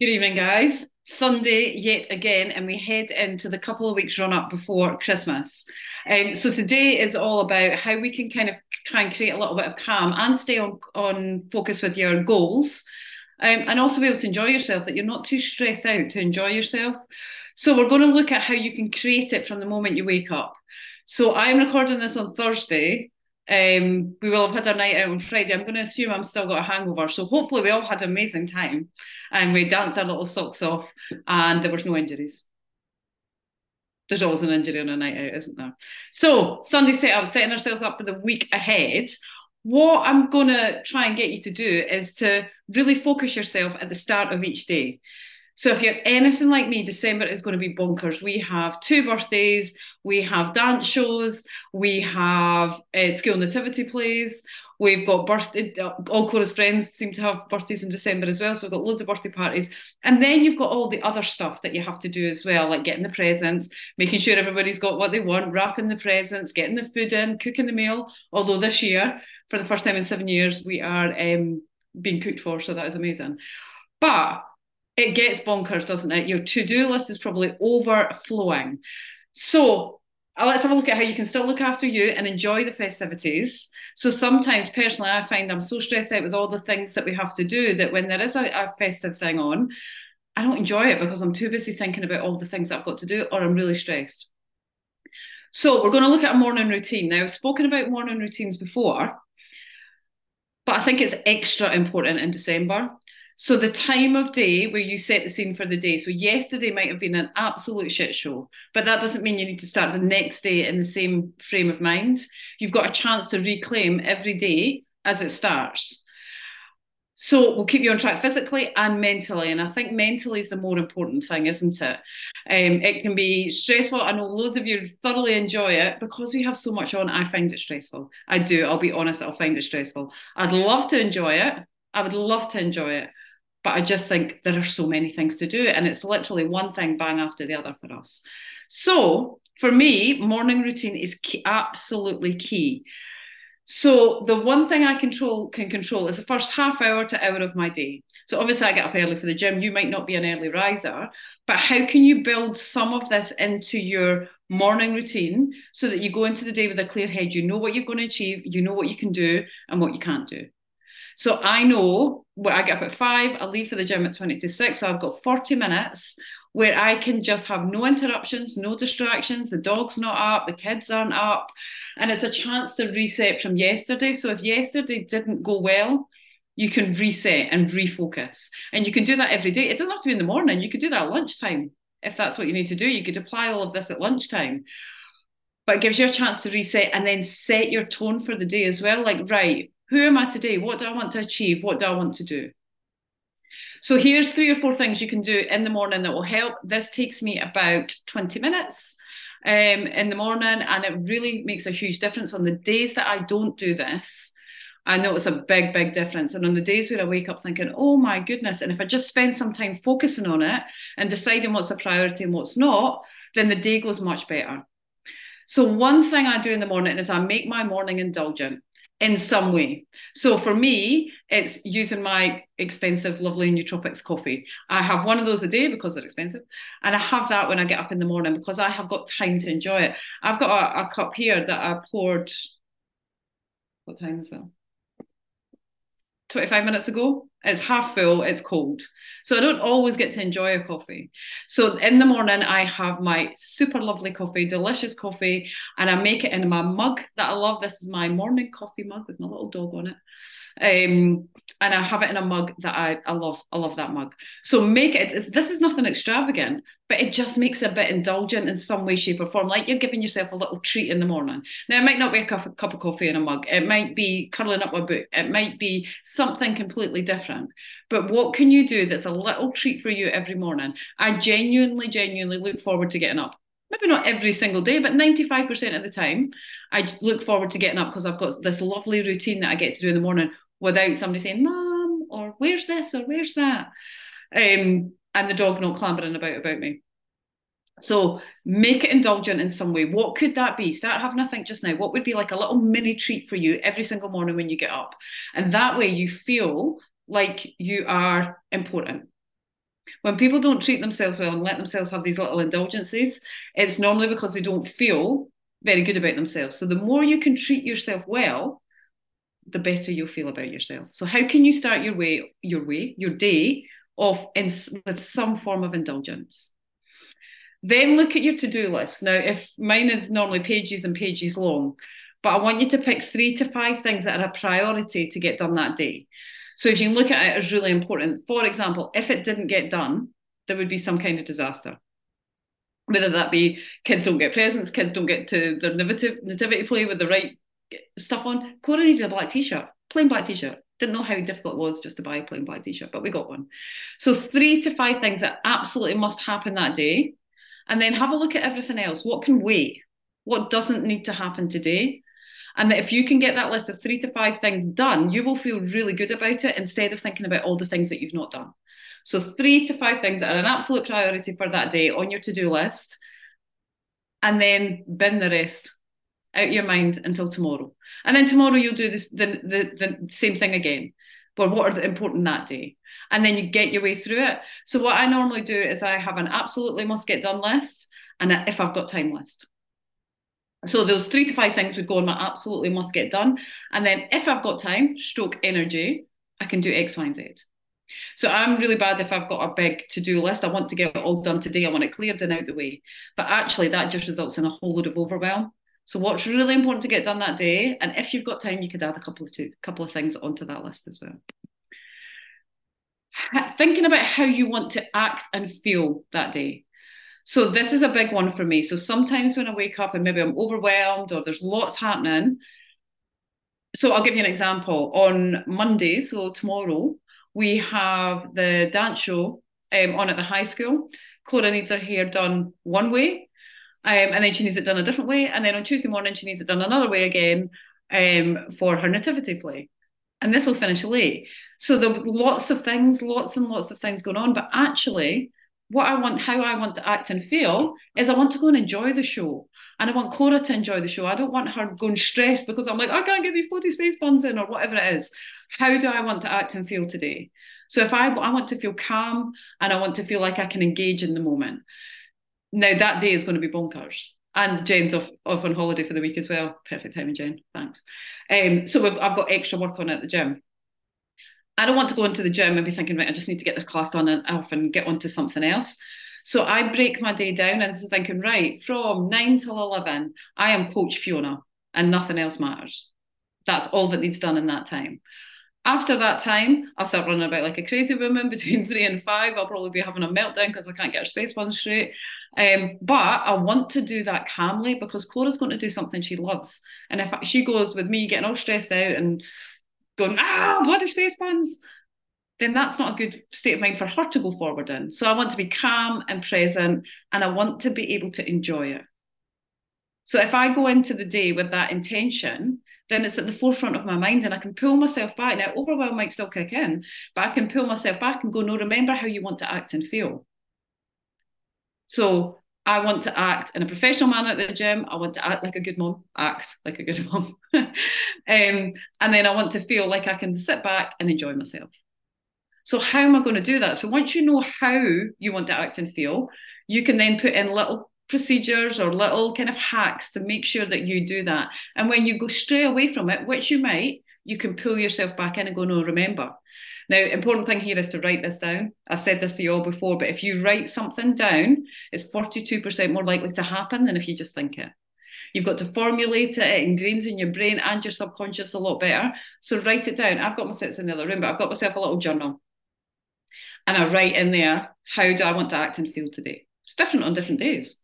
Good evening, guys. Sunday yet again, and we head into the couple of weeks run up before Christmas. Um, so today is all about how we can kind of try and create a little bit of calm and stay on on focus with your goals, um, and also be able to enjoy yourself. That you're not too stressed out to enjoy yourself. So we're going to look at how you can create it from the moment you wake up. So I'm recording this on Thursday, um, we will have had our night out on Friday. I'm going to assume I'm still got a hangover. So hopefully we all had an amazing time and we danced our little socks off and there was no injuries. There's always an injury on a night out, isn't there? So Sunday set up, setting ourselves up for the week ahead. What I'm going to try and get you to do is to really focus yourself at the start of each day. So if you're anything like me, December is going to be bonkers. We have two birthdays, we have dance shows, we have uh, school nativity plays. We've got birthday, all Cora's friends seem to have birthdays in December as well. So we've got loads of birthday parties. And then you've got all the other stuff that you have to do as well, like getting the presents, making sure everybody's got what they want, wrapping the presents, getting the food in, cooking the meal. Although this year, for the first time in seven years, we are um, being cooked for. So that is amazing. But it gets bonkers, doesn't it? Your to do list is probably overflowing. So uh, let's have a look at how you can still look after you and enjoy the festivities. So sometimes, personally, I find I'm so stressed out with all the things that we have to do that when there is a, a festive thing on, I don't enjoy it because I'm too busy thinking about all the things I've got to do or I'm really stressed. So we're going to look at a morning routine. Now, I've spoken about morning routines before, but I think it's extra important in December. So the time of day where you set the scene for the day. So yesterday might have been an absolute shit show, but that doesn't mean you need to start the next day in the same frame of mind. You've got a chance to reclaim every day as it starts. So we'll keep you on track physically and mentally. And I think mentally is the more important thing, isn't it? Um, it can be stressful. I know loads of you thoroughly enjoy it because we have so much on. I find it stressful. I do. I'll be honest, I'll find it stressful. I'd love to enjoy it. I would love to enjoy it but I just think there are so many things to do, and it's literally one thing bang after the other for us. So for me, morning routine is key, absolutely key. So the one thing I control can control is the first half hour to hour of my day. So obviously I get up early for the gym. You might not be an early riser, but how can you build some of this into your morning routine so that you go into the day with a clear head? You know what you're going to achieve, you know what you can do and what you can't do. So I know where I get up at five, I leave for the gym at 20 to six. So I've got 40 minutes where I can just have no interruptions, no distractions. The dog's not up, the kids aren't up. And it's a chance to reset from yesterday. So if yesterday didn't go well, you can reset and refocus. And you can do that every day. It doesn't have to be in the morning. You could do that at lunchtime if that's what you need to do. You could apply all of this at lunchtime. But it gives you a chance to reset and then set your tone for the day as well. Like, right, who am I today? What do I want to achieve? What do I want to do? So here's three or four things you can do in the morning that will help. This takes me about 20 minutes um, in the morning, and it really makes a huge difference. On the days that I don't do this, I notice a big, big difference. And on the days where I wake up thinking, oh my goodness, and if I just spend some time focusing on it and deciding what's a priority and what's not, then the day goes much better. So, one thing I do in the morning is I make my morning indulgent in some way. So for me, it's using my expensive, lovely nootropics coffee. I have one of those a day because they're expensive, and I have that when I get up in the morning because I have got time to enjoy it. I've got a, a cup here that I poured. What time is it? 25 minutes ago. It's half full, it's cold. So I don't always get to enjoy a coffee. So in the morning, I have my super lovely coffee, delicious coffee, and I make it in my mug that I love. This is my morning coffee mug with my little dog on it. Um, and I have it in a mug that I, I love. I love that mug. So make it. this is nothing extravagant, but it just makes it a bit indulgent in some way, shape, or form. Like you're giving yourself a little treat in the morning. Now it might not be a cup, cup of coffee in a mug. It might be curling up a book. It might be something completely different. But what can you do that's a little treat for you every morning? I genuinely, genuinely look forward to getting up maybe not every single day, but 95% of the time, I look forward to getting up because I've got this lovely routine that I get to do in the morning without somebody saying, Mom, or where's this or where's that? Um, and the dog not clambering about about me. So make it indulgent in some way. What could that be? Start having a think just now. What would be like a little mini treat for you every single morning when you get up? And that way you feel like you are important. When people don't treat themselves well and let themselves have these little indulgences, it's normally because they don't feel very good about themselves. So the more you can treat yourself well, the better you'll feel about yourself. So how can you start your way, your way, your day off in with some form of indulgence? Then look at your to-do list. Now, if mine is normally pages and pages long, but I want you to pick three to five things that are a priority to get done that day. So if you look at it as really important, for example, if it didn't get done, there would be some kind of disaster. Whether that be kids don't get presents, kids don't get to their nativity, play with the right stuff on. Cora needed a black t-shirt, plain black t-shirt. Didn't know how difficult it was just to buy a plain black t-shirt, but we got one. So three to five things that absolutely must happen that day. And then have a look at everything else. What can wait? What doesn't need to happen today? And that if you can get that list of three to five things done, you will feel really good about it instead of thinking about all the things that you've not done. So, three to five things that are an absolute priority for that day on your to do list, and then bin the rest out your mind until tomorrow. And then tomorrow you'll do this the, the, the same thing again. But what are the important that day? And then you get your way through it. So what I normally do is I have an absolutely must get done list and if I've got time list. So those three to five things would go on my absolutely must get done. And then if I've got time, stroke energy, I can do X, Y, and Z. So I'm really bad if I've got a big to-do list. I want to get it all done today. I want it cleared and out the way. But actually that just results in a whole load of overwhelm. So what's really important to get done that day? And if you've got time, you could add a couple of two, couple of things onto that list as well. Thinking about how you want to act and feel that day. So this is a big one for me. So sometimes when I wake up and maybe I'm overwhelmed or there's lots happening. So I'll give you an example. On Monday, so tomorrow, we have the dance show um, on at the high school. Cora needs her hair done one way, um, and then she needs it done a different way. And then on Tuesday morning, she needs it done another way again um, for her nativity play. And this will finish late. So there are lots of things, lots and lots of things going on. But actually, what I want, how I want to act and feel is I want to go and enjoy the show. And I want Cora to enjoy the show. I don't want her going stressed because I'm like, I can't get these bloody space buns in or whatever it is. How do I want to act and feel today? So if I, I want to feel calm and I want to feel like I can engage in the moment. Now that day is going to be bonkers. And Jen's off, off on holiday for the week as well. Perfect timing, Jen. Thanks. Um, so I've got extra work on at the gym. I don't want to go into the gym and be thinking, right, I just need to get this class on and off and get onto something else. So I break my day down into thinking, right, from nine till 11, I am Coach Fiona and nothing else matters. That's all that needs done in that time. After that time, I'll start running about like a crazy woman between three and five. I'll probably be having a meltdown because I can't get her space bun straight. Um, but I want to do that calmly because Cora's going to do something she loves. And if she goes with me getting all stressed out and going, ah, bloody space buns, then that's not a good state of mind for her to go forward in. So I want to be calm and present and I want to be able to enjoy it. So if I go into the day with that intention, then it's at the forefront of my mind and I can pull myself back. Now, overwhelm might still kick in, but I can pull myself back and go, no, remember how you want to act and feel. So I want to act in a professional manner at the gym. I want to act like a good mom, act like a good mom. um, and then I want to feel like I can sit back and enjoy myself. So, how am I going to do that? So, once you know how you want to act and feel, you can then put in little procedures or little kind of hacks to make sure that you do that. And when you go stray away from it, which you might, you can pull yourself back in and go, no, remember, now, important thing here is to write this down. I've said this to you all before, but if you write something down, it's 42% more likely to happen than if you just think it. You've got to formulate it, it ingrains in your brain and your subconscious a lot better. So write it down. I've got my sits in the other room, but I've got myself a little journal. And I write in there, how do I want to act and feel today? It's different on different days.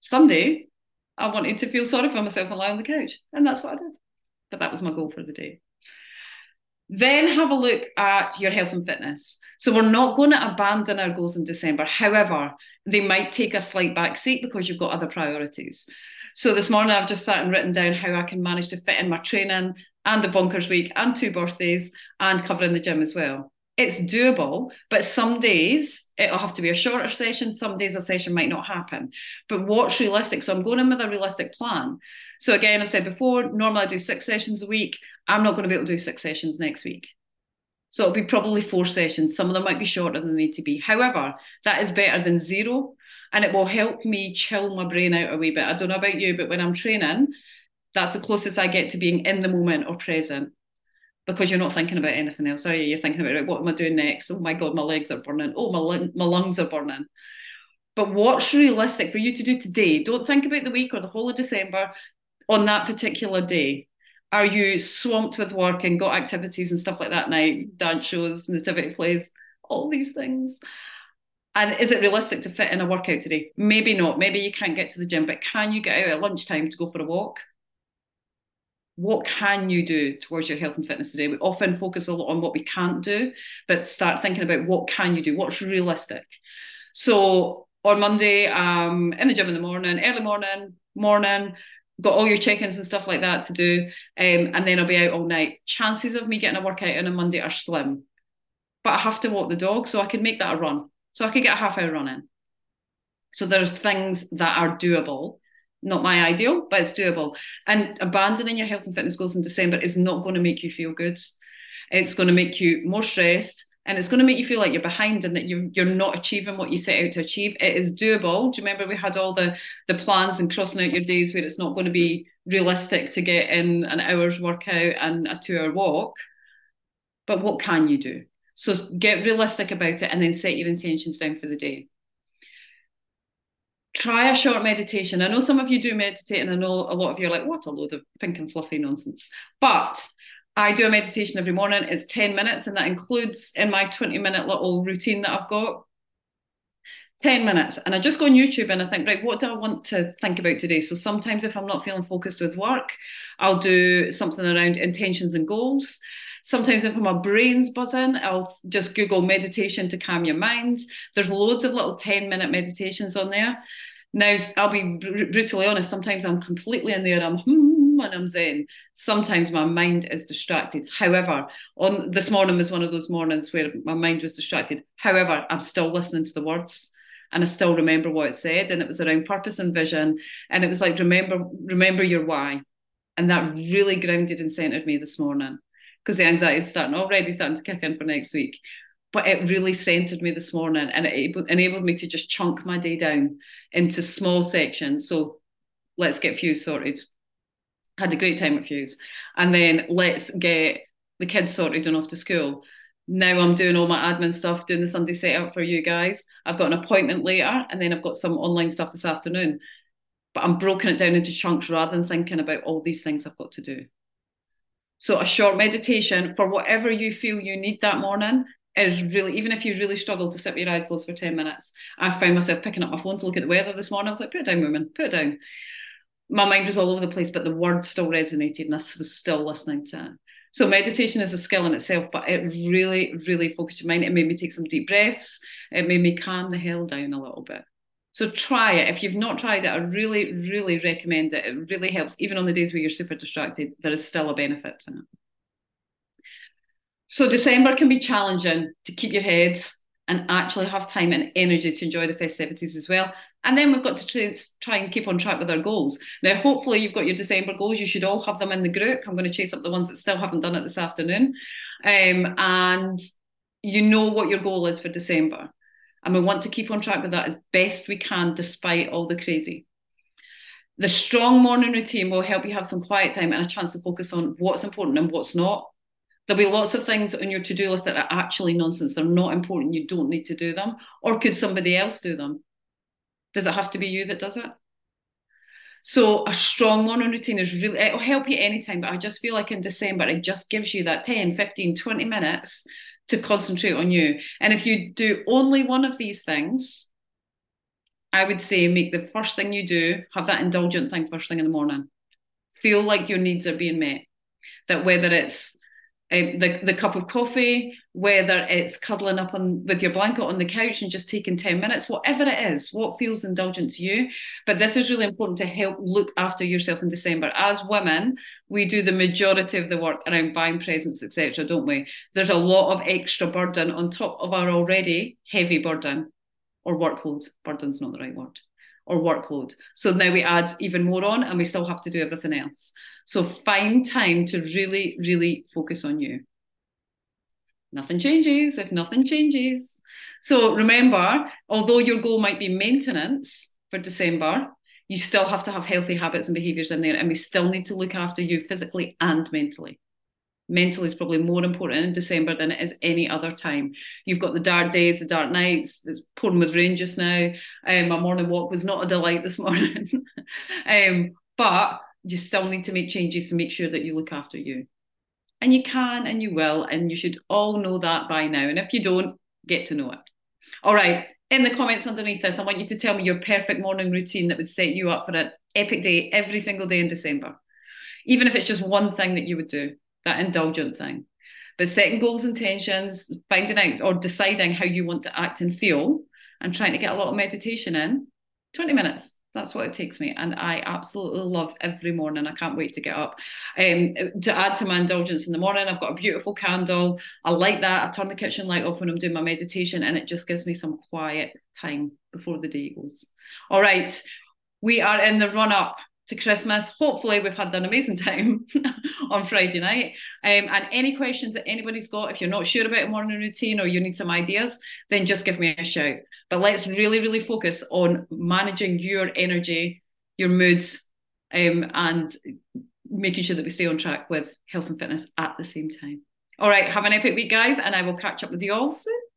Sunday, I wanted to feel sorry for myself and lie on the couch. And that's what I did. But that was my goal for the day. Then have a look at your health and fitness. So we're not going to abandon our goals in December. However, they might take a slight back seat because you've got other priorities. So this morning I've just sat and written down how I can manage to fit in my training and the bonkers week and two birthdays and covering the gym as well. It's doable, but some days it'll have to be a shorter session. Some days a session might not happen. But what's realistic? So I'm going in with a realistic plan. So again, I've said before, normally I do six sessions a week. I'm not going to be able to do six sessions next week. So it'll be probably four sessions. Some of them might be shorter than they need to be. However, that is better than zero. And it will help me chill my brain out a wee bit. I don't know about you, but when I'm training, that's the closest I get to being in the moment or present because you're not thinking about anything else, are you? You're thinking about, what am I doing next? Oh my God, my legs are burning. Oh, my, my lungs are burning. But what's realistic for you to do today? Don't think about the week or the whole of December on that particular day. Are you swamped with work and got activities and stuff like that now? Dance shows, nativity plays, all these things. And is it realistic to fit in a workout today? Maybe not. Maybe you can't get to the gym, but can you get out at lunchtime to go for a walk? What can you do towards your health and fitness today? We often focus a lot on what we can't do, but start thinking about what can you do? What's realistic? So on Monday, um, in the gym in the morning, early morning, morning, got all your check-ins and stuff like that to do, um, and then I'll be out all night. Chances of me getting a workout on a Monday are slim, but I have to walk the dog, so I can make that a run. So I could get a half hour run in. So there's things that are doable. Not my ideal, but it's doable. And abandoning your health and fitness goals in December is not going to make you feel good. It's going to make you more stressed and it's going to make you feel like you're behind and that you're, you're not achieving what you set out to achieve. It is doable. Do you remember we had all the the plans and crossing out your days where it's not going to be realistic to get in an hour's workout and a two hour walk? But what can you do? So get realistic about it and then set your intentions down for the day. Try a short meditation. I know some of you do meditate, and I know a lot of you are like, what a load of pink and fluffy nonsense. But I do a meditation every morning. It's 10 minutes, and that includes in my 20 minute little routine that I've got 10 minutes. And I just go on YouTube and I think, right, what do I want to think about today? So sometimes if I'm not feeling focused with work, I'll do something around intentions and goals. Sometimes if my brain's buzzing, I'll just Google meditation to calm your mind. There's loads of little 10 minute meditations on there. Now, I'll be brutally honest, sometimes I'm completely in there, I'm hmm, when I'm zen, sometimes my mind is distracted. However, on this morning was one of those mornings where my mind was distracted. However, I'm still listening to the words and I still remember what it said. And it was around purpose and vision. And it was like, remember, remember your why. And that really grounded and centered me this morning because the anxiety is starting already starting to kick in for next week. But it really centered me this morning and it enabled me to just chunk my day down into small sections. So let's get Fuse sorted had a great time at Fuse. And then let's get the kids sorted and off to school. Now I'm doing all my admin stuff, doing the Sunday setup for you guys. I've got an appointment later, and then I've got some online stuff this afternoon. But I'm broken it down into chunks rather than thinking about all these things I've got to do. So a short meditation for whatever you feel you need that morning is really, even if you really struggle to sit with your eyes closed for 10 minutes. I found myself picking up my phone to look at the weather this morning. I was like, put it down, woman, put it down my mind was all over the place, but the word still resonated and I was still listening to it. So meditation is a skill in itself, but it really, really focused your mind. It made me take some deep breaths. It made me calm the hell down a little bit. So try it. If you've not tried it, I really, really recommend it. It really helps. Even on the days where you're super distracted, there is still a benefit to it. So December can be challenging to keep your head and actually have time and energy to enjoy the festivities as well. And then we've got to try and keep on track with our goals. Now, hopefully, you've got your December goals. You should all have them in the group. I'm going to chase up the ones that still haven't done it this afternoon. Um, and you know what your goal is for December. And we want to keep on track with that as best we can, despite all the crazy. The strong morning routine will help you have some quiet time and a chance to focus on what's important and what's not. There'll be lots of things on your to do list that are actually nonsense. They're not important. You don't need to do them. Or could somebody else do them? Does it have to be you that does it? So a strong morning routine is really, it'll help you anytime, but I just feel like in December, it just gives you that 10, 15, 20 minutes to concentrate on you. And if you do only one of these things, I would say make the first thing you do, have that indulgent thing first thing in the morning. Feel like your needs are being met. That whether it's um, the, the cup of coffee, whether it's cuddling up on with your blanket on the couch and just taking 10 minutes, whatever it is, what feels indulgent to you. But this is really important to help look after yourself in December. As women, we do the majority of the work around buying presents, etc., don't we? There's a lot of extra burden on top of our already heavy burden or workload. Burden's not the right word or workload. So now we add even more on and we still have to do everything else. So find time to really, really focus on you. nothing changes if nothing changes. So remember, although your goal might be maintenance for December, you still have to have healthy habits and behaviors in there, and we still need to look after you physically and mentally. Mental is probably more important in December than it is any other time. You've got the dark days, the dark nights. It's pouring with rain just now. Um, my morning walk was not a delight this morning, um, but you still need to make changes to make sure that you look after you. And you can and you will, and you should all know that by now. And if you don't, get to know it. All right. In the comments underneath this, I want you to tell me your perfect morning routine that would set you up for an epic day every single day in December. Even if it's just one thing that you would do, that indulgent thing. But setting goals, intentions, finding out or deciding how you want to act and feel, and trying to get a lot of meditation in 20 minutes that's what it takes me. And I absolutely love every morning. I can't wait to get up. Um, to add to my indulgence in the morning, I've got a beautiful candle. I like that. I turn the kitchen light off when I'm doing my meditation, and it just gives me some quiet time before the day goes. All right. We are in the run up to Christmas. Hopefully, we've had an amazing time on Friday night. Um, and any questions that anybody's got, if you're not sure about a morning routine or you need some ideas, then just give me a shout. But let's really, really focus on managing your energy, your moods, um, and making sure that we stay on track with health and fitness at the same time. All right, have an epic week, guys, and I will catch up with you all soon.